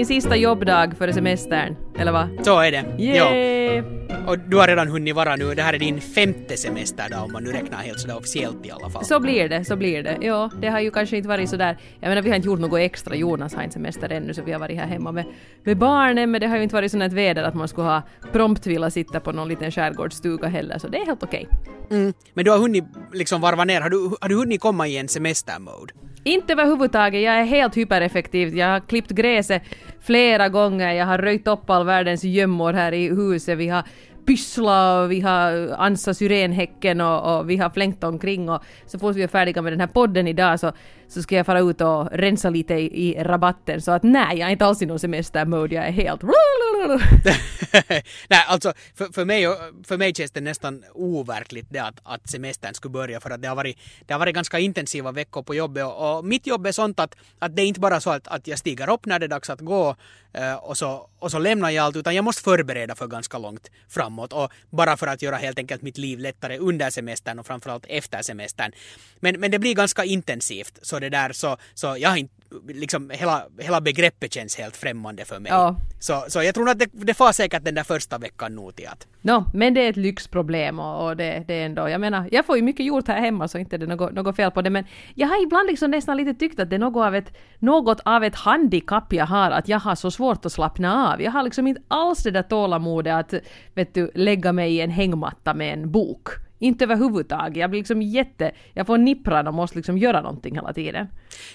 din sista jobbdag före semestern, eller vad? Så är det. Ja. Yay! Och du har redan hunnit vara nu, det här är din femte semester då om man nu räknar helt sådär officiellt i alla fall. Så blir det, så blir det. Ja, det har ju kanske inte varit sådär. Jag menar, vi har inte gjort något extra. Jonas har inte semester ännu, så vi har varit här hemma med, med barnen, men det har ju inte varit sånt väder att man skulle ha prompt vilja sitta på någon liten skärgårdsstuga heller, så det är helt okej. Mm. Men du har hunnit liksom varva ner, har du, har du hunnit komma i en semestermode? Inte överhuvudtaget, jag är helt hypereffektiv. Jag har klippt gräset flera gånger, jag har röjt upp all världens gömmor här i huset, vi har pyssla och vi har ansat syrenhäcken och, och vi har flängt omkring och så fort vi är färdiga med den här podden idag så, så ska jag fara ut och rensa lite i, i rabatten. Så att nej, jag är inte alls i någon semestermode, jag är helt Nej, alltså för, för, mig, för mig känns det nästan overkligt det att, att semestern skulle börja för att det har varit, det har varit ganska intensiva veckor på jobbet och, och mitt jobb är sånt att, att det är inte bara så att, att jag stiger upp när det är dags att gå eh, och, så, och så lämnar jag allt utan jag måste förbereda för ganska långt framåt och bara för att göra helt enkelt mitt liv lättare under semestern och framförallt efter semestern. Men, men det blir ganska intensivt så det där så, så jag har inte liksom hela, hela begreppet känns helt främmande för mig. Ja. Så, så jag tror att det, det far säkert den där första veckan nog till att... No, men det är ett lyxproblem och, och det, det är ändå, jag menar, jag får ju mycket gjort här hemma så inte det är något, något fel på det men jag har ibland liksom nästan lite tyckt att det är något av ett, något av ett handikapp jag har, att jag har så svårt att slappna av. Jag har liksom inte alls det där tålamodet att, vet du, lägga mig i en hängmatta med en bok. Inte överhuvudtaget. Jag blir liksom jätte... Jag får nippran och måste liksom göra någonting hela tiden.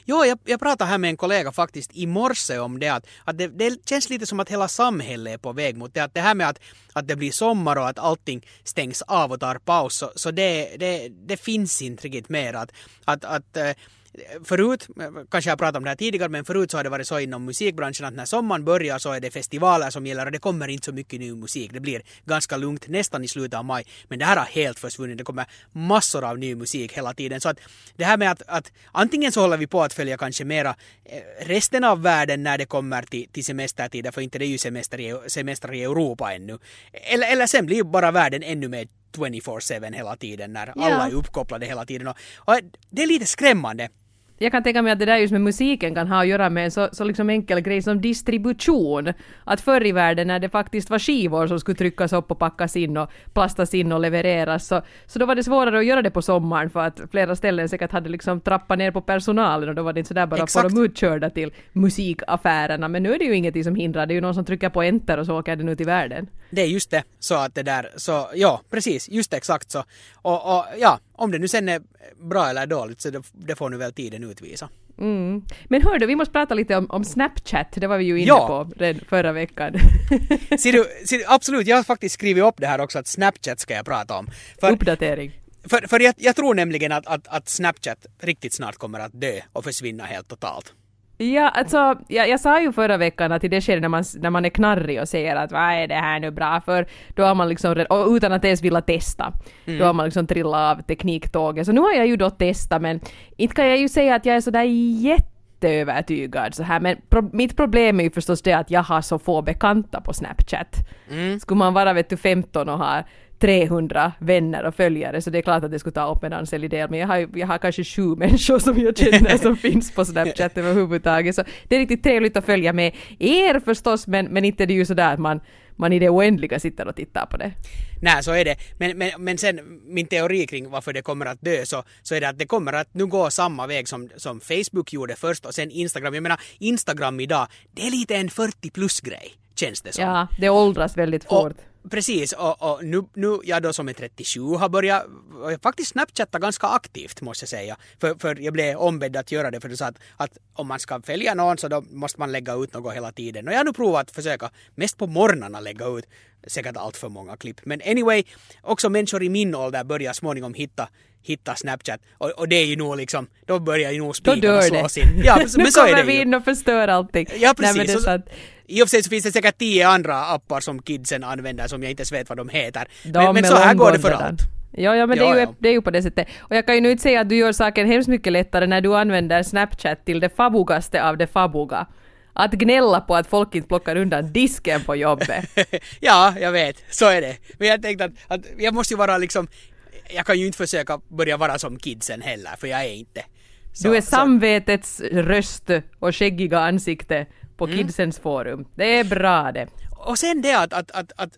Jo, jag, jag pratade här med en kollega faktiskt i morse om det att, att det, det känns lite som att hela samhället är på väg mot det. Att det här med att, att det blir sommar och att allting stängs av och tar paus, så, så det, det, det finns inte riktigt mer. Att, att, att eh, förut, kanske jag pratat om det här tidigare, men förut så har det varit så inom musikbranschen att när sommaren börjar så är det festivaler som gäller och det kommer inte så mycket ny musik. Det blir ganska lugnt nästan i slutet av maj. Men det här har helt försvunnit. Det kommer massor av ny musik hela tiden. Så att det här med att, att antingen så håller vi på att följa kanske mera eh, resten av världen när det kommer till, till semestertider, för inte det är ju semester i, semester i Europa ännu. Eller, eller sen blir bara världen ännu mer 24-7 hela tiden när alla Ja. är uppkopplade hela tiden. Och, och det är lite skrämmande. Jag kan tänka mig att det där just med musiken kan ha att göra med en så, så liksom enkel grej som distribution. Att förr i världen när det faktiskt var skivor som skulle tryckas upp och packas in och plastas in och levereras så, så då var det svårare att göra det på sommaren för att flera ställen säkert hade liksom trappat ner på personalen och då var det inte sådär bara att få Exakt. dem utkörda till musikaffärerna. Men nu är det ju ingenting som hindrar, det är ju någon som trycker på enter och så åker den ut i världen. Det är just det. Så att det där, så ja, precis, just exakt så. Och, och ja, om det nu sen är bra eller dåligt så det, får nu väl tiden utvisa. Mm. Men hör du, vi måste prata lite om, om Snapchat, det var vi ju inne Ja. på redan förra veckan. Ser du, ser du, absolut, jag har faktiskt skrivit upp det här också att Snapchat ska jag prata om. För, Uppdatering. för, för jag, jag tror nämligen att, att, att Snapchat riktigt snart kommer att dö och försvinna helt totalt. Ja, alltså, jag, jag sa ju förra veckan att i det skedet när man, när man är knarrig och säger att vad är det här nu bra för, då har man liksom, och utan att ens vilja testa, då har man liksom trillat av tekniktåget. Så nu har jag ju då testat men inte kan jag ju säga att jag är sådär jätteövertygad så här. Men pro- mitt problem är ju förstås det att jag har så få bekanta på Snapchat. Skulle man vara vet du 15 och ha 300 vänner och följare så det är klart att det skulle ta upp en ansenlig del men jag har, jag har kanske sju människor som jag känner som finns på Snapchat överhuvudtaget så det är riktigt trevligt att följa med er förstås men, men inte det är ju sådär att man, man i det oändliga sitter och tittar på det. Nej, så är det. Men, men, men sen min teori kring varför det kommer att dö så, så är det att det kommer att nu gå samma väg som, som Facebook gjorde först och sen Instagram. Jag menar, Instagram idag, det är lite en 40 plus grej, känns det som. Ja, det åldras väldigt fort. Och, precis, och, och nu, nu jag då som är 37 har börjat jag faktiskt snapchatta ganska aktivt måste jag säga. För, för jag blev ombedd att göra det för du sa att, att om man ska följa någon så då måste man lägga ut något hela tiden. Och jag har nu provat att försöka mest på morgnarna lägga ut säkert allt för många klipp. Men anyway, också människor i min ålder börjar småningom hitta hitta Snapchat och, och det är ju nog liksom, då börjar ju nog spikarna dör slås det. in. Ja, nu men så är kommer det vi ju. in och förstör allting. Ja, Nej, men precis. det är Så- sant. I och för sig så finns det säkert tio andra appar som kidsen använder som jag inte ens vet vad de heter. De men men så här går det för allt. Ja, ja men det, är Ja, ju, ja. det är ju på det sättet. Och jag kan ju nu inte säga att du gör saken hemskt mycket lättare när du använder Snapchat till det fabugaste av det fabuga. Att gnälla på att folk inte plockar undan disken på jobbet. ja, jag vet. Så är det. Men jag tänkte att, att jag måste ju vara liksom... Jag kan ju inte försöka börja vara som kidsen heller, för jag är inte. Så- Du är så- samvetets röst och skäggiga ansikte på Kidsens forum. Det är bra det. Och sen det att, att, att, att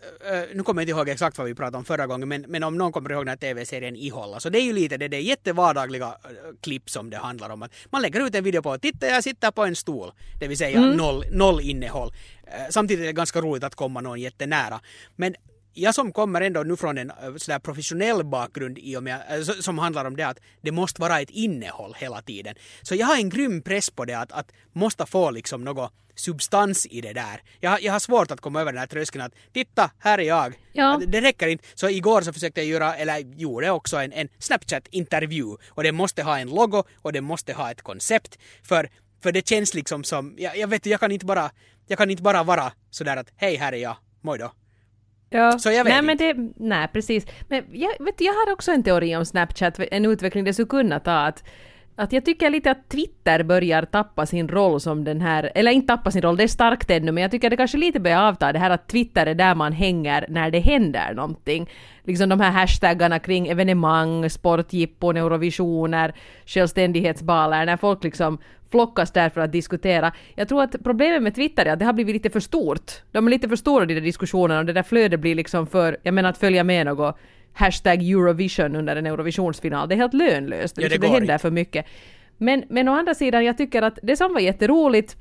nu kommer jag inte ihåg exakt vad vi pratade om förra gången, men, men om någon kommer ihåg den här tv-serien Iholla, så det är ju lite det, det är jättevardagliga klipp som det handlar om. Att man lägger ut en video på titta jag sitter på en stol, det vill säga Mm. noll, noll innehåll. Samtidigt är det ganska roligt att komma någon jättenära. Men jag som kommer ändå nu från en äh, sådär professionell bakgrund i och med, så- som handlar om det att det måste vara ett innehåll hela tiden. Så jag har en grym press på det att, att måste få liksom något substans i det där. Jag, jag har svårt att komma över den här tröskeln att titta, här är jag. Ja. Det räcker inte. Så igår så försökte jag göra, eller gjorde också en, en Snapchat-intervju och den måste ha en logo och den måste ha ett koncept. För, för det känns liksom som, jag, jag vet jag kan inte bara, jag kan inte bara vara sådär att hej här är jag, moj då. Ja. Så jag vet nej, men det, nej, precis. Men jag, vet, jag har också en teori om Snapchat, en utveckling det skulle kunna ta. Att, att jag tycker lite att Twitter börjar tappa sin roll som den här, eller inte tappa sin roll, det är starkt ännu, men jag tycker det kanske lite börjar avta det här att Twitter är där man hänger när det händer någonting. Liksom de här hashtaggarna kring evenemang, sportjippon, Eurovisioner, självständighetsbaler, när folk liksom flockas där för att diskutera. Jag tror att problemet med Twitter är att det har blivit lite för stort. De är lite för stora de där diskussionerna och det där flödet blir liksom för, jag menar att följa med något hashtag Eurovision under en Eurovisionsfinal, det är helt lönlöst. Ja, det Liksom, det händer inte. för mycket. Men, men å andra sidan, jag tycker att det som var jätteroligt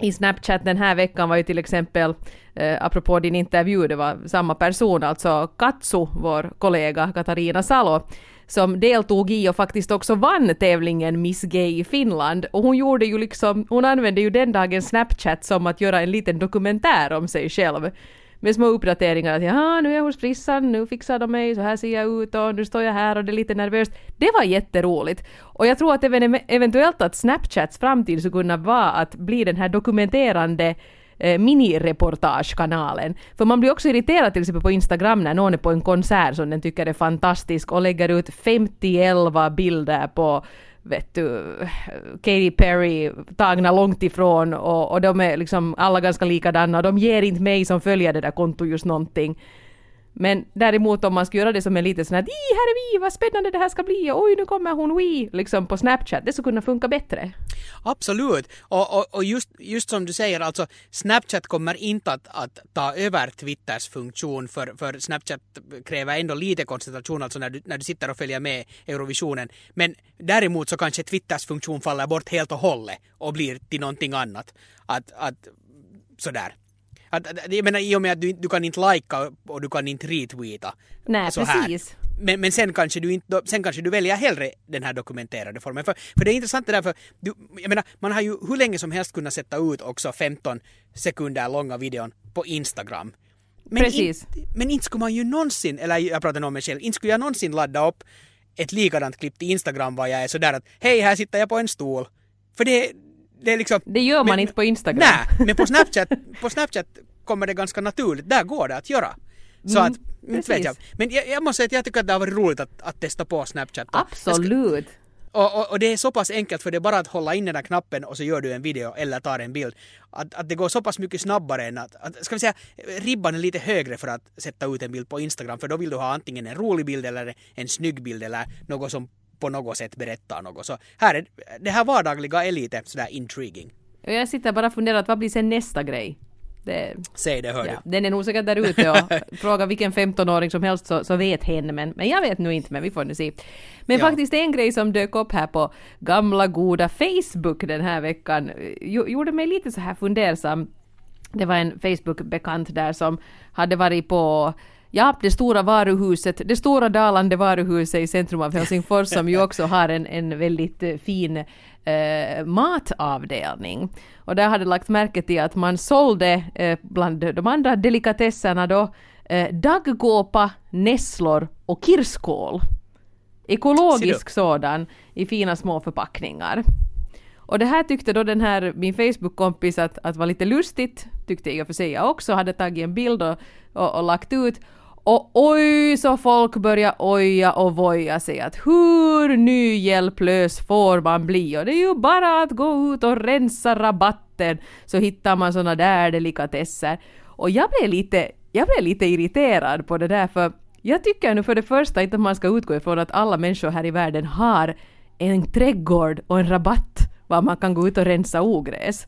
i Snapchat den här veckan var ju till exempel, eh, apropå din intervju, det var samma person, alltså Katsu, vår kollega Katarina Salo, som deltog i och faktiskt också vann tävlingen Miss Gay i Finland. Och hon gjorde ju liksom, hon använde ju den dagen Snapchat som att göra en liten dokumentär om sig själv. Med små uppdateringar att jaha, nu är jag hos frissan, nu fixar de mig, så här ser jag ut och nu står jag här och det är lite nervöst. Det var jätteroligt. Och jag tror att även eventuellt att Snapchats framtid skulle kunna vara att bli den här dokumenterande eh, minireportagekanalen. För man blir också irriterad till exempel på Instagram när någon är på en konsert som den tycker är fantastisk och lägger ut 50 bilder på vet du, Katy Perry tagna långt ifrån och, och de är liksom alla ganska likadana och de ger inte mig som följer det där kontot just någonting. Men däremot om man ska göra det som en liten sån här "Ih, här är vi, vad spännande det här ska bli och oj nu kommer hon we liksom på Snapchat, det skulle kunna funka bättre. Absolut. Och, och, och just, just som du säger, alltså Snapchat kommer inte att, att ta över Twitters funktion för, för Snapchat kräver ändå lite koncentration alltså när du, när du sitter och följer med Eurovisionen. Men däremot så kanske Twitters funktion faller bort helt och hållet och blir till någonting annat. Att, att sådär. Att, jag menar i och med att du, du kan inte lajka och du kan inte retweeta. Nej, så här. precis. Men, men sen, kanske du inte, sen kanske du väljer hellre den här dokumenterade formen. För, för det är intressant det där för, du, jag menar, man har ju hur länge som helst kunnat sätta ut också 15 sekunder långa videon på Instagram. Men, Precis. In, men inte skulle man ju någonsin, eller jag pratar om mig själv, inte skulle jag någonsin ladda upp ett likadant klipp till Instagram var jag är sådär att hej här sitter jag på en stol. För det, det är liksom... Det gör man men- inte på Instagram. Nej, men på Snapchat, på Snapchat kommer det ganska naturligt. Där går det att göra. Så Mm, att, inte vet jag. Men jag, jag måste säga att jag tycker att det har varit roligt att, att testa på Snapchat. Absolut. Och, och, och det är så pass enkelt för det är bara att hålla in den där knappen och så gör du en video eller tar en bild. Att, att det går så pass mycket snabbare än att, att, ska vi säga, ribban är lite högre för att sätta ut en bild på Instagram för då vill du ha antingen en rolig bild eller en snygg bild eller något som på något sätt berättar något. Så här är, det här vardagliga är lite sådär intriguing. Jag sitter bara och funderar vad blir sen nästa grej? Det, Säg det hör ja, du. den är nog säkert där ute och fråga vilken 15-åring som helst så, så vet hen men, men jag vet nu inte men vi får nu se. Men Ja. faktiskt en grej som dök upp här på gamla goda Facebook den här veckan jo, gjorde mig lite så här fundersam. Det var en Facebook-bekant där som hade varit på Ja, det stora varuhuset, det stora dalande varuhuset i centrum av Helsingfors som ju också har en, en väldigt eh, fin eh, matavdelning. Och där hade lagt märke till att man sålde eh, bland de andra delikatesserna då eh, daggkåpa, nässlor och kirskål. Ekologisk sådan i fina små förpackningar. Och det här tyckte då den här, min Facebook-kompis att, att var lite lustigt, tyckte och för sig jag också, hade tagit en bild och, och, och lagt ut. Och oj så folk börjar oja och voja sig att hur ny hjälplös får man bli? Och det är ju bara att gå ut och rensa rabatten så hittar man såna där delikatesser. Och jag blev lite, jag blev lite irriterad på det där för jag tycker nu för det första inte att man ska utgå ifrån att alla människor här i världen har en trädgård och en rabatt var man kan gå ut och rensa ogräs.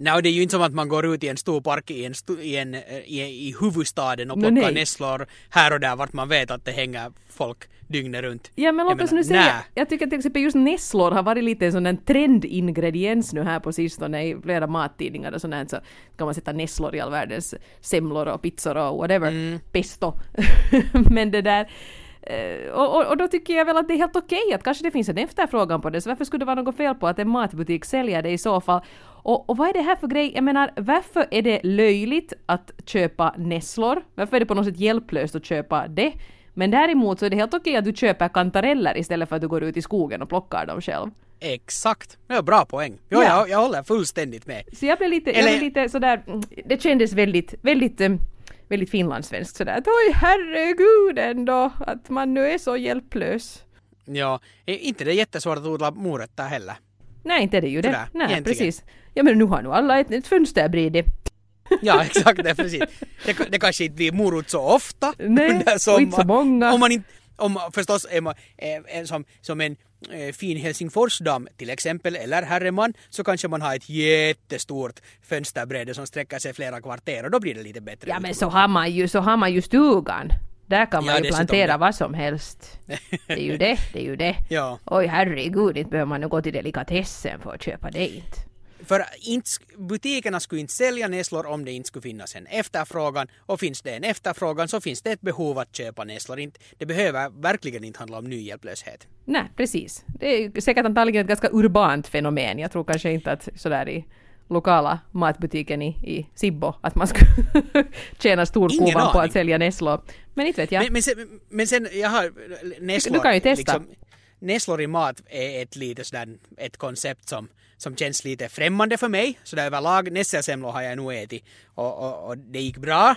Nej, och det är ju inte som att man går ut i en stor park i, en sto- i, en, eh, i, i huvudstaden och plockar nässlor här och där vart man vet att det hänger folk dygnet runt. Ja men låt oss nu säga, jag tycker till exempel just nässlor har varit lite en sån där trendingrediens nu här på sistone i flera mattidningar och sånt här, så kan man sätta nässlor i all världens semlor och pizzor och whatever, Mm. pesto. men det där och, och, och då tycker jag väl att det är helt okej att kanske det finns en efterfrågan på det, så varför skulle det vara något fel på att en matbutik säljer det i så fall? Och, och vad är det här för grej? Jag menar, varför är det löjligt att köpa nässlor? Varför är det på något sätt hjälplöst att köpa det? Men däremot så är det helt okej att du köper kantareller istället för att du går ut i skogen och plockar dem själv. Exakt. Det är bra poäng. Jo, Ja. jag, jag håller fullständigt med. Så jag blev lite, jag Eller- blev lite sådär, mm, det kändes väldigt, väldigt, eh, väldigt finlandssvenskt sådär att oj herregud ändå att man nu är så hjälplös. Ja, är inte det jättesvårt att odla morötter heller. Nej, inte är det ju det. Sådär, Nej, egentligen. precis. Ja men nu har nu alla ett, ett fönsterbräde. Ja, exakt, det är precis. Det, det kanske inte blir morot så ofta Nej, under och sommaren. inte så många. Om man inte, om förstås är man en, som, som en fin Helsingforsdam till exempel, eller herreman, så kanske man har ett jättestort fönsterbräde som sträcker sig flera kvarter och då blir det lite bättre. Ja men så har man ju, så har man ju stugan. Där kan man Ja, ju plantera vad som helst. Det är ju det, det är ju det. Ja. Oj herregud, inte behöver man nu gå till delikatessen för att köpa det inte. För inte, butikerna skulle inte sälja nässlor om det inte skulle finnas en efterfrågan och finns det en efterfrågan så finns det ett behov att köpa nässlor. Det behöver verkligen inte handla om nyhjälplöshet. Nej, precis. Det är säkert antagligen ett ganska urbant fenomen. Jag tror kanske inte att sådär i lokala matbutiken i, i Sibbo att man skulle tjäna storkovan på att sälja nässlor. Men inte vet jag. Men, men, sen, men sen, jag har nässlor... Du kan ju testa. nässlor i mat är ett lite sådär, ett koncept som, som känns lite främmande för mig. Så där överlag, nässelsemlor har jag nog ätit och, och, och det gick bra.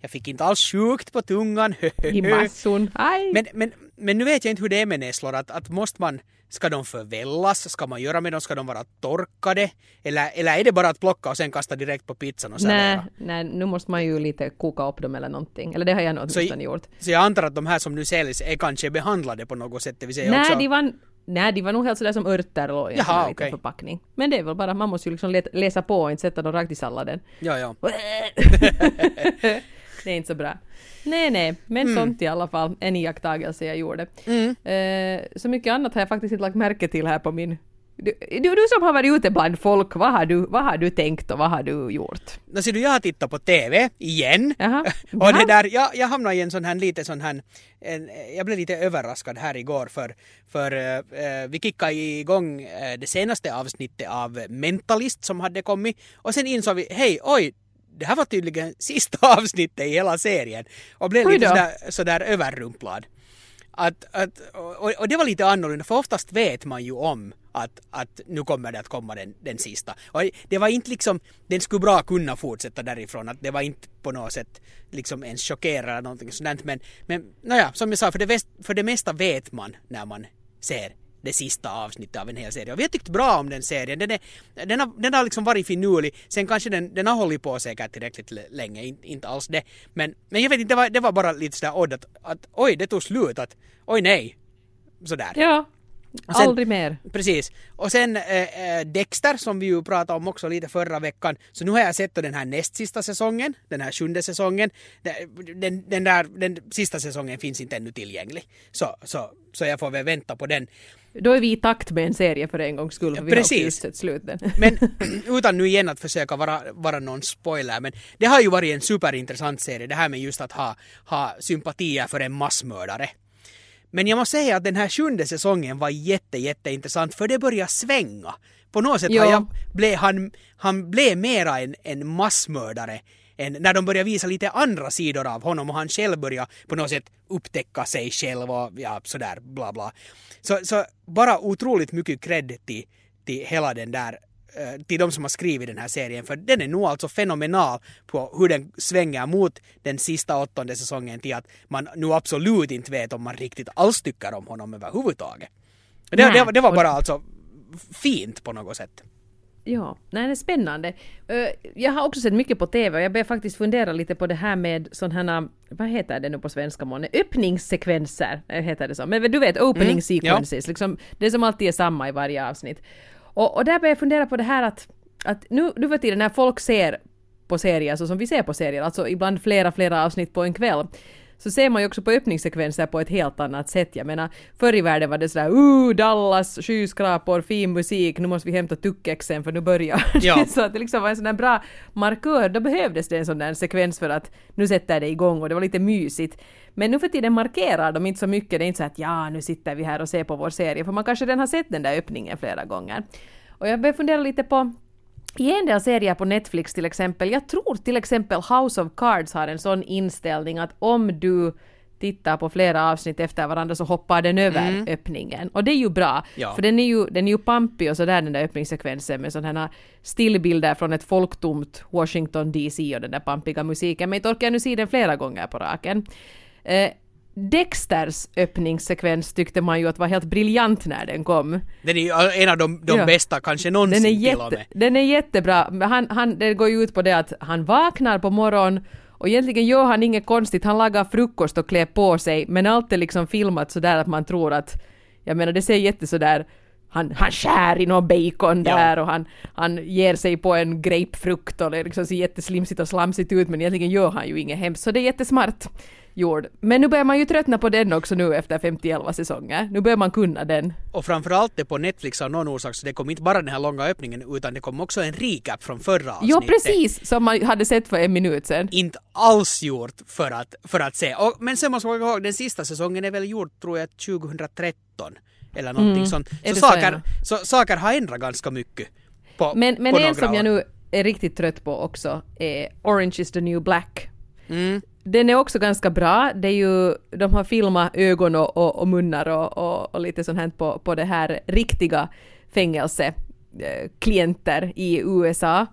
Jag fick inte alls sjukt på tungan. I masson. Aj! Men, men, men nu vet jag inte hur det är med nässlor. Att, att måste man, ska de förvällas? Ska man göra med dem? Ska de vara torkade? Eller, eller är det bara att plocka och sen kasta direkt på pizzan och nej, servera? nej, nu måste man ju lite koka upp dem eller någonting. Eller det har jag nog Så, åtminstone gjort. så jag antar att de här som nu säljs är kanske behandlade på något sätt. Det vill säga Nej, också... de var, nej, de var nog helt sådär som örter låg i en Jaha, liten förpackning. Men det är väl bara, man måste ju liksom let, läsa på och inte sätta dem rakt i salladen. Ja, ja. det är inte så bra. Nej, nej, men Mm. sånt i alla fall. En iakttagelse jag gjorde. Eh, så mycket annat har jag faktiskt inte lagt märke till här på min... Du, du, du som har varit ute bland folk, vad har, du, vad har du tänkt och vad har du gjort? Nå ser du, jag har tittat på TV igen. Jaha. och det där, jag, jag hamnade i en sån här lite sån här, en, jag blev lite överraskad här igår för, för eh, vi kickade igång eh, det senaste avsnittet av Mentalist som hade kommit och sen insåg vi, hej, oj, det här var tydligen sista avsnittet i hela serien och blev lite sådär, sådär överrumplad. Att, att, och, och det var lite annorlunda för oftast vet man ju om att, att nu kommer det att komma den, den sista. Och det var inte liksom, den skulle bra kunna fortsätta därifrån, att det var inte på något sätt liksom ens chockerande eller någonting sådant. Men, men nåja, som jag sa, för det, väst, för det mesta vet man när man ser det sista avsnittet av en hel serie. Och vi har tyckt bra om den serien. Den, är, den, har, den har liksom varit finurlig. Sen kanske den, den har hållit på säkert tillräckligt länge, inte, inte alls det. Men, men jag vet inte, det var, det var bara lite sådär odd att, att oj, det tog slut. Att, oj nej. Sådär. Ja, Och sen- aldrig mer. Precis. Och sen eh, Dexter som vi ju pratade om också lite förra veckan. Så nu har jag sett den här näst sista säsongen, den här sjunde säsongen. Den, den, den där, den sista säsongen finns inte ännu tillgänglig. Så, så, så jag får väl vänta på den. Då är vi i takt med en serie för en gångs skull, för vi har också Precis. just sett sluten. Men utan nu igen att försöka vara, vara någon spoiler, men det har ju varit en superintressant serie, det här med just att ha, ha sympatier för en massmördare. Men jag måste säga att den här sjunde säsongen var jätte, jätteintressant för det börjar svänga. På något sätt Ja. har jag, ble, han, han blev mera en, en massmördare än när de börjar visa lite andra sidor av honom och han själv börjar på något sätt upptäcka sig själv och ja, sådär bla bla. Så, så bara otroligt mycket cred till, till hela den där eh, till de som har skrivit den här serien för den är nog alltså fenomenal på hur den svänger mot den sista åttonde säsongen till att man nu absolut inte vet om man riktigt alls tycker om honom överhuvudtaget. Det, Nej, det, det var bara alltså fint på något sätt. Ja, nej, det är spännande. Eh, Jag har också sett mycket på TV och jag börjar faktiskt fundera lite på det här med sådana här, vad heter det nu på svenska månne, öppningssekvenser, eh, heter det så. Men du vet, opening Mm, sequences, liksom, det som alltid är samma i varje avsnitt. Och, och där börjar jag fundera på det här att att nu, nu för tiden när folk ser på serier så som vi ser på serier, alltså ibland flera, flera avsnitt på en kväll, så ser man ju också på öppningssekvenser på ett helt annat sätt. Jag menar, förr i världen var det sådär uh, Dallas, skyskrapor, fin musik, nu måste vi hämta tuckexen för nu börjar Ja. Så att det liksom var en sån där bra markör, då behövdes det en sån där sekvens för att nu sätter det igång och det var lite mysigt. Men nu för tiden markerar de inte så mycket, det är inte så att ja, nu sitter vi här och ser på vår serie, för man kanske redan har sett den där öppningen flera gånger. Och jag börjar fundera lite på i en del serier på Netflix till exempel, jag tror till exempel House of Cards har en sån inställning att om du tittar på flera avsnitt efter varandra så hoppar den över öppningen. Och det är ju bra, Ja. för den är ju, den är ju pampig och sådär den där öppningssekvensen med sådana stillbilder från ett folktomt Washington DC och den där pampiga musiken. Men inte orkar jag nu se den flera gånger på raken. Eh, Dexters öppningssekvens tyckte man ju att var helt briljant när den kom. Den är ju en av de, de Ja. bästa kanske någonsin Den är, till och jätte, med. den är jättebra. Han, han, det går ju ut på det att han vaknar på morgonen och egentligen gör han inget konstigt, han lagar frukost och klär på sig, men allt är liksom filmat sådär att man tror att, jag menar det ser jätte sådär, han, han skär i någon bacon Ja. där och han, han ger sig på en grapefrukt och det liksom ser jätteslimsigt och slamsigt ut men egentligen gör han ju inget hemskt, så det är jättesmart gjord. Men nu börjar man ju tröttna på den också nu efter 50 säsonger. Nu börjar man kunna den. Och framförallt det på Netflix av någon orsak så det kom inte bara den här långa öppningen utan det kom också en recap från förra avsnittet. Jo precis, som man hade sett för en minut sedan. Inte alls gjort för att, för att se. Och, men sen måste man komma ihåg, den sista säsongen är väl gjord tror jag 2013. Eller någonting Mm. sånt. Så så, saker, ja? så, saker har ändrat ganska mycket. På, Men, men på en som jag år. nu är riktigt trött på också är Orange is the new black. Mm. Den är också ganska bra. Det är ju, de har filmat ögon och, och, och munnar och, och, och lite sånt här på, på det här riktiga fängelseklienter i USA.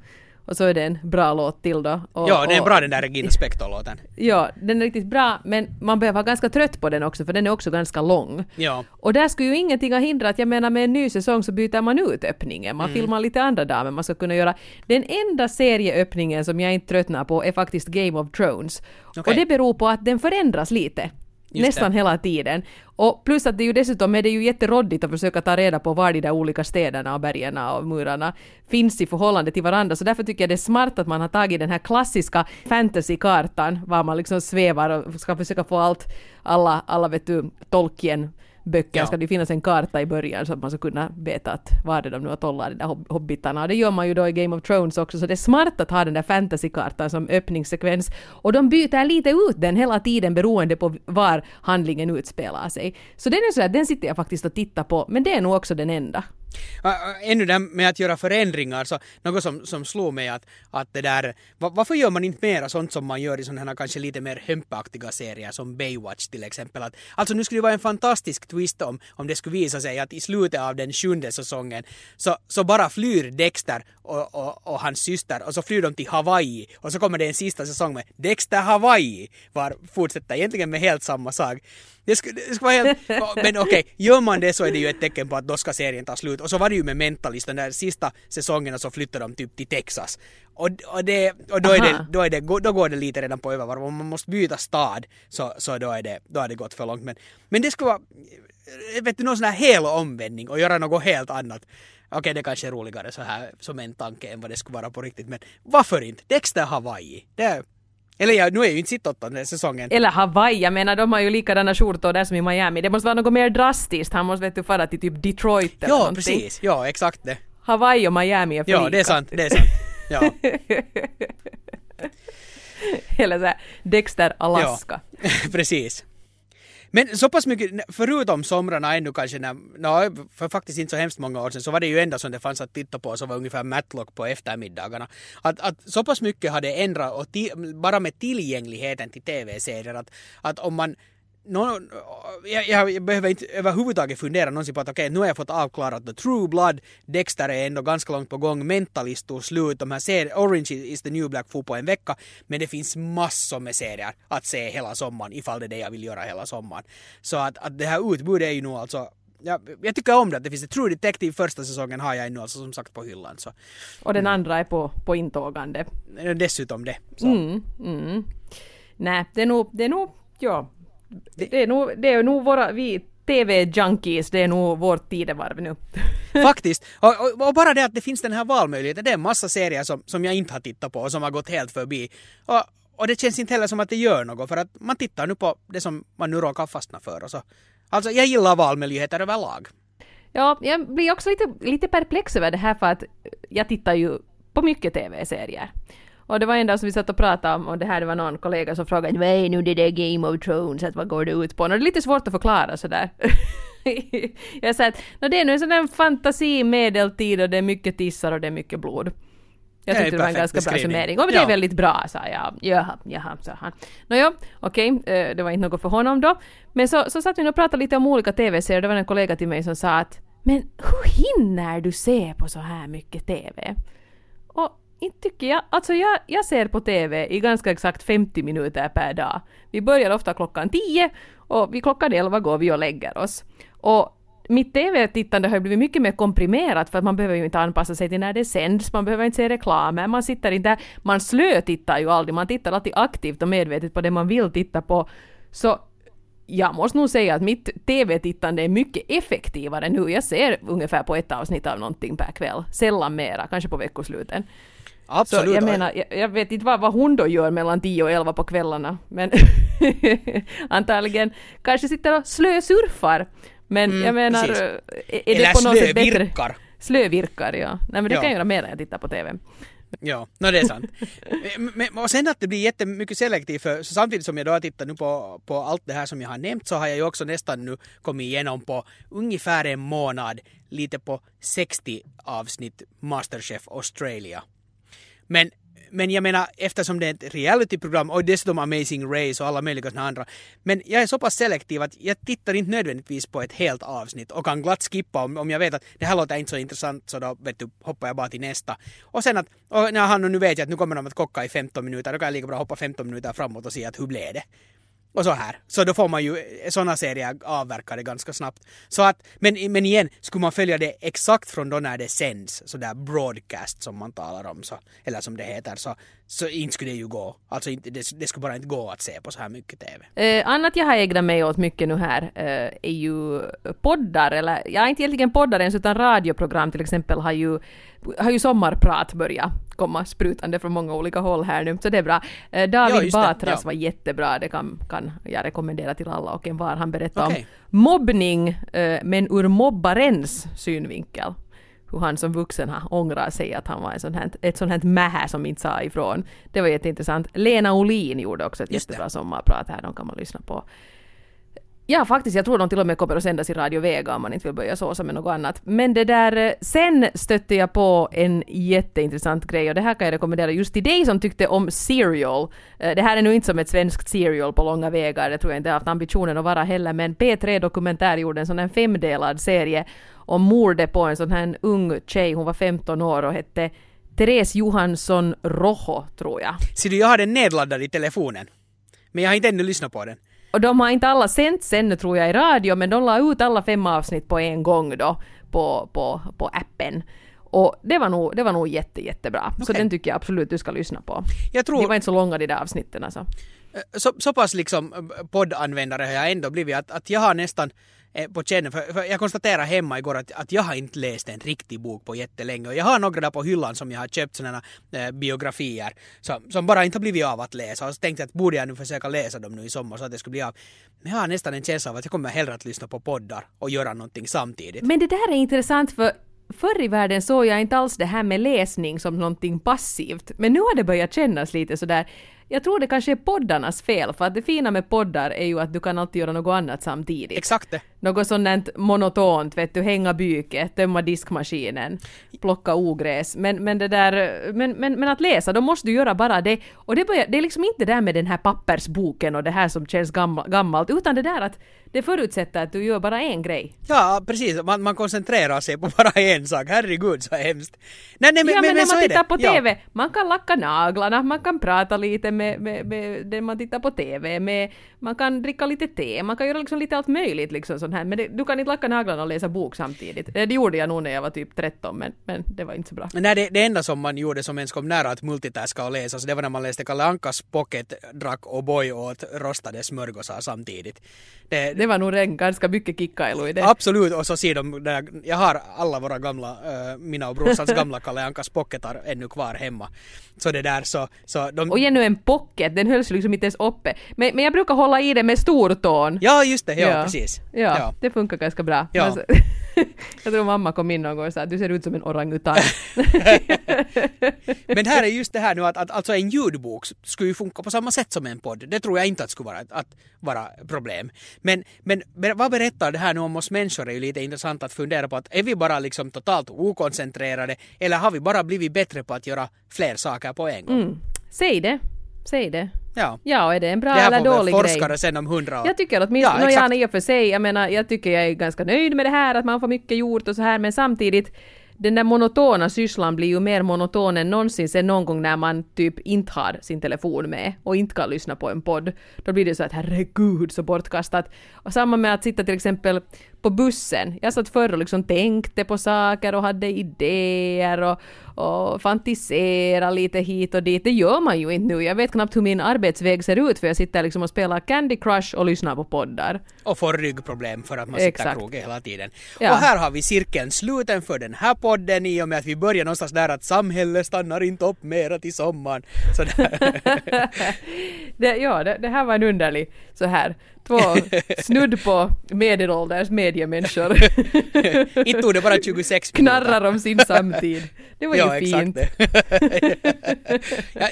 Och så är det en bra låt till då. Och, Ja, det är bra den där Regina Spektor-låten. Ja, den är riktigt bra, men man behöver vara ganska trött på den också, för den är också ganska lång. Ja. Och där skulle ju ingenting ha hindrat, jag menar med en ny säsong så byter man ut öppningen, man filmar lite andra damer, man ska kunna göra... Den enda serieöppningen som jag inte tröttnar på är faktiskt Game of Thrones. Okej. Och det beror på att den förändras lite. Just nästan det. hela tiden. Och plus att det är ju dessutom är det ju jätteroddigt att försöka ta reda på var de där olika städerna och bergen och murarna finns i förhållande till varandra. Så därför tycker jag det är smart att man har tagit den här klassiska fantasykartan, var man liksom svävar och ska försöka få allt, alla, alla vet du, Tolkien böcker Ja. ska det finnas en karta i början så att man ska kunna veta att var är de nu har tollat de där hob- hobbitarna. Och det gör man ju då i Game of Thrones också, så det är smart att ha den där fantasykartan som öppningssekvens. Och de byter lite ut den hela tiden beroende på var handlingen utspelar sig. Så den är sådär, den sitter jag faktiskt och tittar på, men det är nog också den enda. Ännu det med att göra förändringar, så något som, som slog mig att, att det där, varför gör man inte mera sånt som man gör i sådana här kanske lite mer hömpaktiga serier som Baywatch till exempel. Att, alltså nu skulle det vara en fantastisk twist om, om det skulle visa sig att i slutet av den sjunde säsongen så, så bara flyr Dexter och, och, och hans syster och så flyr de till Hawaii och så kommer det en sista säsong med Dexter Hawaii var fortsätter egentligen med helt samma sak. Det skulle, det skulle vara helt... Men okej, gör man det så är det ju ett tecken på att då ska serien ta slut. Och så var det ju med Mentalist, den där sista säsongen så flyttade de typ till Texas. Och, och, det, och då, är det, då, är det, då går det lite redan på övervarv. Om man måste byta stad så, så då, är det, då har det gått för långt. Men, men det skulle vara, vet du, någon sån här hel omvändning och göra något helt annat. Okej, det kanske är roligare så här som en tanke än vad det skulle vara på riktigt. Men varför inte? Dexter Hawaii. Det eller ja, nu är ju inte sitt åttonde säsongen. Eller Hawaii, jag menar de har ju likadana skjortor där som i Miami. Det måste vara något mer drastiskt, han måste vet du fara till typ Detroit eller Ja, någonting. precis. Ja, exakt det. Hawaii och Miami är för Ja, det är sant. Det är sant. Ja. Eller såhär Dexter Alaska. Ja, precis. Men så pass mycket, förutom somrarna ännu kanske, när, no, för faktiskt inte så hemskt många år sedan, så var det ju enda som det fanns att titta på, som var ungefär Matlock på eftermiddagarna. Att, att så pass mycket hade ändrat, och ti, bara med tillgängligheten till tv-serier, att, att om man någon, jag, jag, behöver inte överhuvudtaget fundera någonsin på att okej, nu har jag fått avklarat The True Blood, Dexter är ändå ganska långt på gång, Mentalist tog slut, de här serier, Orange is the New Black får på en vecka, men det finns massor med serier att se hela sommaren ifall det är det jag vill göra hela sommaren. Så att, att det här utbudet är ju nog alltså jag, jag tycker om det det finns ett True Detective första säsongen har jag ännu alltså som sagt på hyllan så Och den andra är på, på intågande. dessutom det. Så. Mm, mm. Nej, det är nog, det är nog, ja. Det är nog, det är nog våra, vi TV-junkies, det är nog vårt tidevarv nu. Faktiskt. Och, och, och, bara det att det finns den här valmöjligheten. Det är en massa serier som, som jag inte har tittat på och som har gått helt förbi. Och, och det känns inte heller som att det gör något för att man tittar nu på det som man nu råkar fastna för. Och så. Alltså jag gillar valmöjligheter överlag. Ja, jag blir också lite, lite perplex över det här för att jag tittar ju på mycket TV-serier. Och det var en dag som vi satt och pratade om och det här det var någon kollega som frågade vad är nu det där Game of Thrones, att vad går det ut på? Och det är lite svårt att förklara sådär. jag sa att det är nu en sån där fantasi medeltid och det är mycket tissar och det är mycket blod. Jag tyckte det, det var en ganska bra summering. Och det är ja. väldigt bra, sa jag. Jaha, jaha, sa han. Nåja, okej, okay, eh, det var inte något för honom då. Men så, så satt vi och pratade lite om olika TV-serier. Det var en kollega till mig som sa att men hur hinner du se på så här mycket TV? Och inte tycker jag. Alltså jag, jag ser på TV i ganska exakt 50 minuter per dag. Vi börjar ofta klockan 10 och vid klockan 11 går vi och lägger oss. Och mitt TV-tittande har blivit mycket mer komprimerat för att man behöver ju inte anpassa sig till när det sänds, man behöver inte se reklamer, man sitter inte man slötittar ju aldrig, man tittar alltid aktivt och medvetet på det man vill titta på. Så jag måste nog säga att mitt TV-tittande är mycket effektivare nu. Jag ser ungefär på ett avsnitt av någonting per kväll, sällan mera, kanske på veckosluten. Absolut. Så jag menar, jag, jag, vet inte vad, vad hon då gör mellan 10 och 11 på kvällarna, men antagligen kanske sitter och slösurfar. Men mm, jag menar, precis. är det Eller på något sätt bättre? slövirkar. Slövirkar, ja. Nej men det ja. kan jag göra mer än jag tittar på TV. Ja, no, det är sant. men, och sen att det blir jättemycket selektivt för så samtidigt som jag då har tittat nu på, på allt det här som jag har nämnt så har jag ju också nästan nu kommit igenom på ungefär en månad lite på 60 avsnitt Masterchef Australia. Men men jag menar eftersom det är ett realityprogram och dessutom Amazing Race och alla möjliga såna andra. Men jag är så pass selektiv att jag tittar inte nödvändigtvis på ett helt avsnitt och kan glatt skippa om, om jag vet att det här låter inte så intressant så då vet du, hoppar jag bara till nästa. Och sen att, och när han nu vet jag att nu kommer de att kocka i 15 minuter, då kan jag lika bra hoppa 15 minuter framåt och se att hur blev det? Och så här. Så då får man ju sådana serier avverkade ganska snabbt. Så att, men, men igen, skulle man följa det exakt från då när det sänds, så där broadcast som man talar om, så, eller som det heter, så, så inte skulle det ju gå. Alltså inte, det, det skulle bara inte gå att se på så här mycket TV. Eh, annat jag har ägnat mig åt mycket nu här eh, är ju poddar, eller ja, inte egentligen poddar ens, utan radioprogram till exempel har ju, har ju sommarprat börjat komma sprutande från många olika håll här nu, så det är bra. Eh, David ja, Batras ja. var jättebra, det kan, kan jag rekommendera till alla och en var. Han berättade okay. om mobbning, eh, men ur mobbarens synvinkel hur han som vuxen har ångrat sig att han var en sån här, ett sånt här mähä som inte sa ifrån. Det var jätteintressant. Lena Olin gjorde också ett Just jättebra det. sommarprat här, de kan man lyssna på. Ja, faktiskt, jag tror de till och med kommer att sändas i Radio Vega om man inte vill börja såsa med något annat. Men det där, eh, sen stötte jag på en jätteintressant grej och det här kan jag rekommendera just till dig som tyckte om Serial. Eh, det här är nu inte som ett svenskt Serial på långa vägar, det tror jag inte jag haft ambitionen att vara heller, men P3 Dokumentär gjorde en sån här femdelad serie om mordet på en sån här ung tjej, hon var 15 år och hette Therese Johansson Rojo, tror jag. Ser du, jag har den nedladdad i telefonen. Men jag har inte ännu lyssnat på den. Och de har inte alla sänts ännu tror jag i radio, men de la ut alla fem avsnitt på en gång då på, på, på appen. Och det var nog, det var nog jätte, jättebra. Okay. Så den tycker jag absolut du ska lyssna på. Jag tror... De var inte så långa de där avsnitten alltså. Eh, så, så pass liksom eh, poddanvändare har jag ändå blivit att, att jag har nästan på känn. För, för jag konstaterade hemma igår att, att jag har inte läst en riktig bok på jättelänge. Och jag har några där på hyllan som jag har köpt sådana eh, biografier som, som bara inte har blivit av att läsa. Och så tänkte jag att borde jag nu försöka läsa dem nu i sommar så att det skulle bli av. Men jag har nästan en känsla av att jag kommer hellre att lyssna på poddar och göra någonting samtidigt. Men det där är intressant för Förr i världen såg jag inte alls det här med läsning som någonting passivt, men nu har det börjat kännas lite sådär jag tror det kanske är poddarnas fel, för att det fina med poddar är ju att du kan alltid göra något annat samtidigt. Exakt det. Något sånt monotont, vet du, hänga byket, tömma diskmaskinen, plocka ogräs. Men, men det där, men, men, men att läsa, då måste du göra bara det. Och det, börjar, det är liksom inte det där med den här pappersboken och det här som känns gammalt, utan det där att det förutsätter att du gör bara en grej. Ja, precis. Man, man koncentrerar sig på bara en sak. Herregud, så hemskt. Nej, nej, men, ja, men, men när man tittar på TV, ja. man kan lacka naglarna, man kan prata lite med, med, med det man tittar på TV, med, man kan dricka lite te, man kan göra liksom lite allt möjligt liksom sånt här. Men det, du kan inte lacka naglarna och läsa bok samtidigt. Det, det gjorde jag nog när jag var typ 13 men, men det var inte så bra. Nej, det, det enda som man gjorde som ens kom nära att multitaska och läsa, så det var när man läste Kalle Ankas Pocket, drack O'boy och åt rostade smörgåsar samtidigt. Det, Det var nog en ganska mycket kickailu i det. Absolut, och så ser de, där, jag har alla våra gamla, äh, mina och brorsans gamla Kalle Ankas pocketar ännu kvar hemma. Så det där så, så de... Och ännu en pocket, den hölls liksom inte ens uppe. Men, men jag brukar hålla i den med stortån. Ja, just det, ja, precis. Ja, Ja. det funkar ganska bra. Ja. Men så- jag tror mamma kom in någon gång och sa att du ser ut som en orangutang. Men här är just det här nu att, att alltså en ljudbok skulle ju funka på samma sätt som en podd. Det tror jag inte att skulle vara, att vara problem. Men, men vad berättar det här nu om oss människor är ju lite intressant att fundera på att är vi bara liksom totalt okoncentrerade eller har vi bara blivit bättre på att göra fler saker på en gång? Mm. Säg det. Säg det. Ja. Ja, är det en bra Det här eller får väl dålig forskare grej? sen om hundra år. Jag tycker åtminstone, Ja, ja, exakt. i och för sig, jag menar, jag tycker jag är ganska nöjd med det här, att man får mycket gjort och så här, men samtidigt, den där monotona sysslan blir ju mer monoton än någonsin sen någon gång när man typ inte har sin telefon med och inte kan lyssna på en podd. Då blir det så att herregud så bortkastat. Och samma med att sitta till exempel på bussen. Jag satt förr och liksom tänkte på saker och hade idéer och, och fantisera lite hit och dit. Det gör man ju inte nu. Jag vet knappt hur min arbetsväg ser ut för jag sitter liksom och spelar Candy Crush och lyssnar på poddar. och får ryggproblem för att man sitter Exakt. krokig hela tiden. Ja. Och här har vi cirkeln sluten för den här podden i och med att vi börjar någonstans där att samhället stannar inte upp mera till sommaren. Så det, ja, det, det här var en underlig så här. Två snudd på medelålders mediemänniskor inte tog det bara 26 minuter. knarrar om sin samtid. Det var ju ja, fint. Exakt det. ja,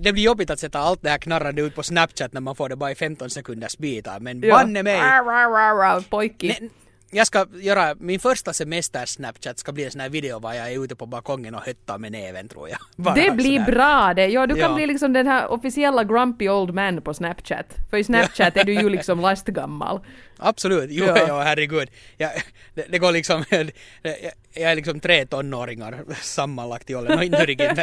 det blir jobbigt att sätta allt det här knarrande ut på Snapchat när man får det bara i 15 sekunders bitar, men Ja. banne mig! Pojki. Jag ska göra, min första semester Snapchat ska bli en sån här video var jag är ute på balkongen och höttar med näven tror jag. Bara Det blir bra det. Ja, du kan Ja. bli liksom den här officiella grumpy old man på Snapchat. För i Snapchat är du ju liksom lastgammal. Absolut, jo, Ja. ja. herregud. Jag, det, det går liksom, jag, jag är liksom tre tonåringar sammanlagt i åldern och inte riktigt.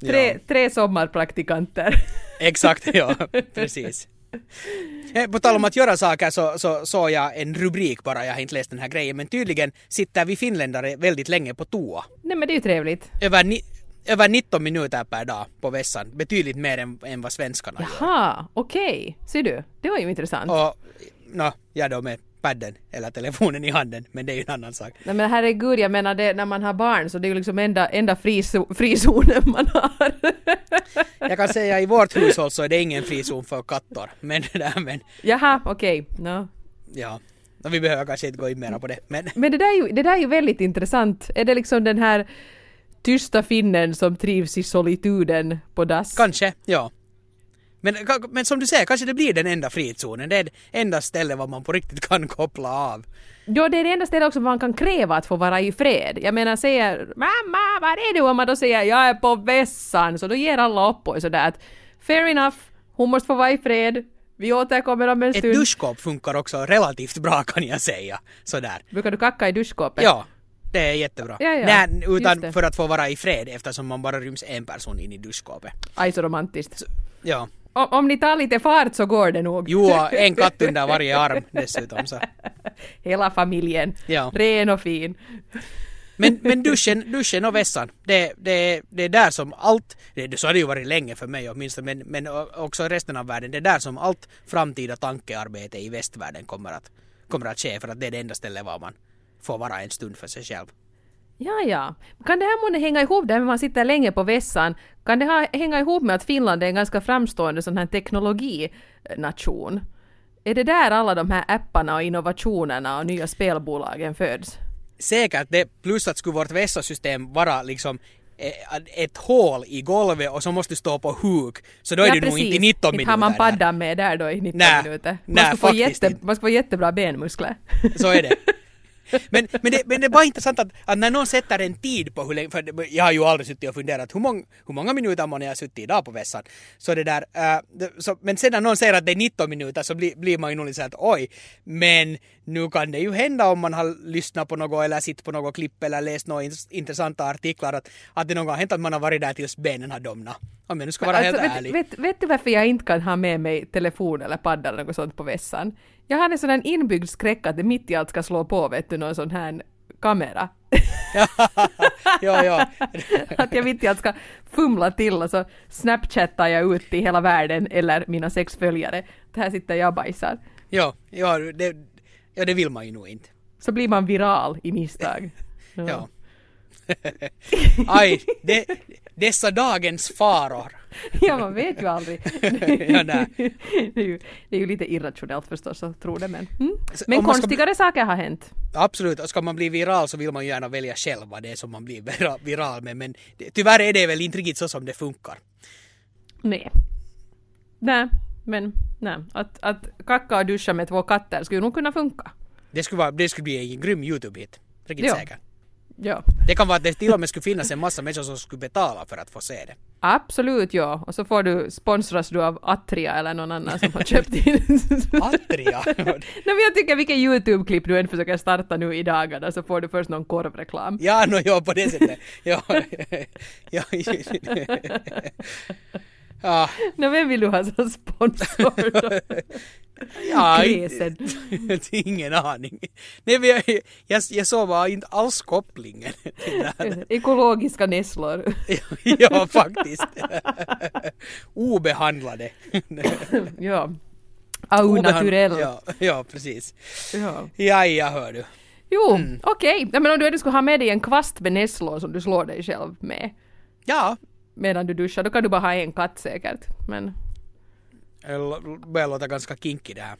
Tre, Ja. tre sommarpraktikanter. Exakt, ja, precis. På tal om att göra saker så så såg jag en rubrik bara, jag har inte läst den här grejen, men tydligen sitter vi finländare väldigt länge på toa. Nej men det är ju trevligt. Över, ni, över 19 minuter per dag på vässan, betydligt mer än, än vad svenskarna gör. Jaha, okej. Ser du? Det var ju intressant. Och, nå, jag då med padden eller telefonen i handen, men det är ju en annan sak. Nej men herregud, jag menar det, när man har barn så det är ju liksom enda, enda frizo- frizonen man har. Jag kan säga i vårt hushåll så är det ingen frizon för katter, men det där, men Jaha, okej. No. ja. Vi behöver kanske inte gå in mera på det, men Men det där, är ju, det där är ju väldigt intressant. Är det liksom den här tysta finnen som trivs i solituden på dass? Kanske, ja. Men, men som du säger, kanske det blir den enda frizonen. Det är det enda stället var man på riktigt kan koppla av. Ja, det är det enda stället också man kan kräva att få vara i fred. Jag menar, säger ”Mamma, var är du?” och man då säger ”Jag är på vässan”, så då ger alla upp och sådär att ”Fair enough, hon måste få vara i fred, vi återkommer om en Ett stund”. duschskåp funkar också relativt bra kan jag säga. Sådär. Brukar du kacka i duschskåpet? Ja, det är jättebra. Ja, ja, Nej, utan för att få vara i fred eftersom man bara ryms en person in i duschskåpet. Aj, så romantiskt. Ja. Om, om ni tar lite fart så går det nog. Jo, en katt under varje arm dessutom. Så. Hela familjen. Ja. Ren och fin. Men, men duschen, duschen och vässan, det, det, det är där som allt, det, så har det ju varit länge för mig åtminstone, men, men också resten av världen, det är där som allt framtida tankearbete i västvärlden kommer att, kommer att ske för att det är det enda stället var man får vara en stund för sig själv. Ja, ja. Kan det här månne hänga ihop där man sitter länge på vässan? Kan det ha, hänga ihop med att Finland är en ganska framstående sån här teknologination? Är det där alla de här apparna och innovationerna och nya spelbolagen föds? Säkert det, plus att skulle vårt vässasystem vara liksom eh, ett hål i golvet och så måste du stå på huk. Så då är ja, du nog inte i 19 Inte minuter har man paddan med där då i 19 Nä. minuter. Man Nä, ska, få jätte, inte. man ska få jättebra benmuskler. Så är det. men, men, det, men det är bara intressant att, att när någon sätter en tid på hur länge, för jag har ju aldrig suttit och funderat hur många, hur många minuter man har suttit idag på vässan. Så det där, äh, så, men sen när någon säger att det är 19 minuter så blir, blir man ju nog lite så att oj, men nu kan det ju hända om man har lyssnat på något eller sitt på något klipp eller läst några intressanta artiklar att, att det någon gång har hänt att man har varit där tills benen har domnat. Om jag nu ska vara alltså, helt vet, ärlig. vet, vet du varför jag inte kan ha med mig telefon eller padda eller något sånt på vässan? Jag har en sån här inbyggd skräck att det mitt i allt ska slå på vet du någon sån här kamera. ja, ja. att jag mitt i allt ska fumla till och så snapchattar jag ut till hela världen eller mina sex följare. Det här sitter jag och bajsar. Ja, ja, det, ja, det vill man ju nog inte. Så blir man viral i misstag. Ja. ja. Aj, det, dessa dagens faror. ja, man vet ju aldrig. ja, nej. det, är ju, det är ju lite irrationellt förstås att tro det, men, mm. men konstigare bli... saker har hänt. Absolut, och ska man bli viral så vill man ju gärna välja själv vad det är som man blir viral med, men det, tyvärr är det väl inte riktigt så som det funkar. Nej. Nej, men nej. Att, att kacka och duscha med två katter skulle nog kunna funka. Det skulle, vara, det skulle bli en grym YouTube-hit. Riktigt säkert. Ja. Det kan vara att det till och med skulle finnas en massa människor som skulle betala för att få se det. Absolut, ja. Och så får du sponsras du av Atria eller någon annan som har köpt in. Atria? Nej men jag tycker vilken YouTube-klipp du än försöker starta nu i dagarna så får du först någon korvreklam. Ja, no, ja, på det sättet. Ja. ja. Ja. No, vem vill du ha som sponsor då? Ja, Gräsen. ingen aning. Nej, men jag, jag, jag såg bara inte alls kopplingen Ekologiska nässlor. ja, faktiskt. Obehandlade. ja. Au naturell. Ja, ja, precis. Ja, ja, ja hör du. Jo, mm. okej. Okay. Men om du skulle ha med dig en kvast med nässlor som du slår dig själv med. Ja. Medan du duschar, då kan du bara ha en katt säkert. Men börjar låta ganska kinky det här.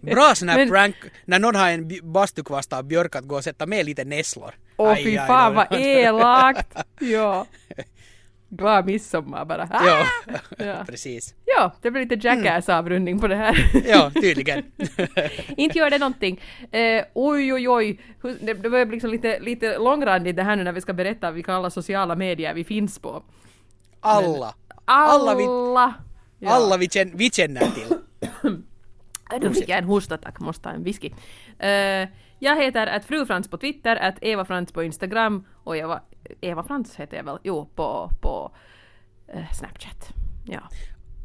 Bra sån här Men... prank när någon har en bastukvast av björk att gå och sätta med lite nässlor. Åh fy fan vad elakt! ja. Glad midsommar bara. Ah! Ja, ja, precis. Ja, det blir lite jackass-avrundning på det här. ja, tydligen. Inte gör det någonting. Eh, oj, oj, oj. Det, det börjar liksom lite, lite långrandigt det här nu när vi ska berätta vilka alla sociala medier vi finns på. Alla. Alla, alla vi, ja. alla vi, känner, vi känner till. Nu fick jag en hostattack, måste ha en whisky. Uh, jag heter att frufrans på Twitter, att Eva Frans på Instagram och Eva, Eva Frans heter jag väl, jo, på, på uh, Snapchat. Ja.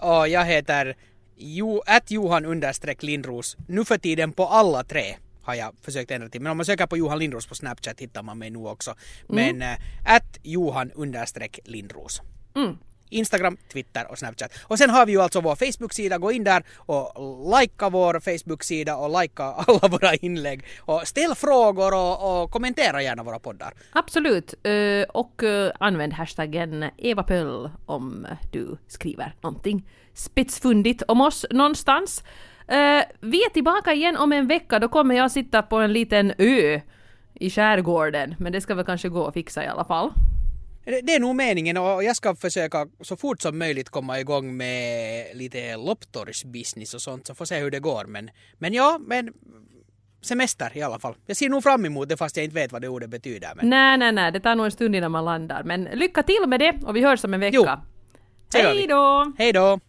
Och jag heter jo, att Johan understreck Lindros, nu för tiden på alla tre har jag försökt ändra till. Men om man söker på Johan Lindros på Snapchat hittar man mig nu också. Men mm. att uh, Johan understreck Lindros. Mm. Instagram, Twitter och Snapchat. Och sen har vi ju alltså vår Facebook-sida, gå in där och likea vår Facebook-sida och likea alla våra inlägg och ställ frågor och, och kommentera gärna våra poddar. Absolut, eh, och eh, använd hashtaggen EvaPöll om du skriver någonting spetsfundigt om oss någonstans. Eh, vi är tillbaka igen om en vecka, då kommer jag sitta på en liten ö i skärgården, men det ska väl kanske gå att fixa i alla fall. Det är nog meningen och jag ska försöka så fort som möjligt komma igång med lite lopptorgsbusiness och sånt så får se hur det går. Men, men ja, men semester i alla fall. Jag ser nog fram emot det fast jag inte vet vad det ordet betyder. Men... Nej, nej, nej, det tar nog en stund innan man landar. Men lycka till med det och vi hörs om en vecka. Jo, Hej då! Hej då!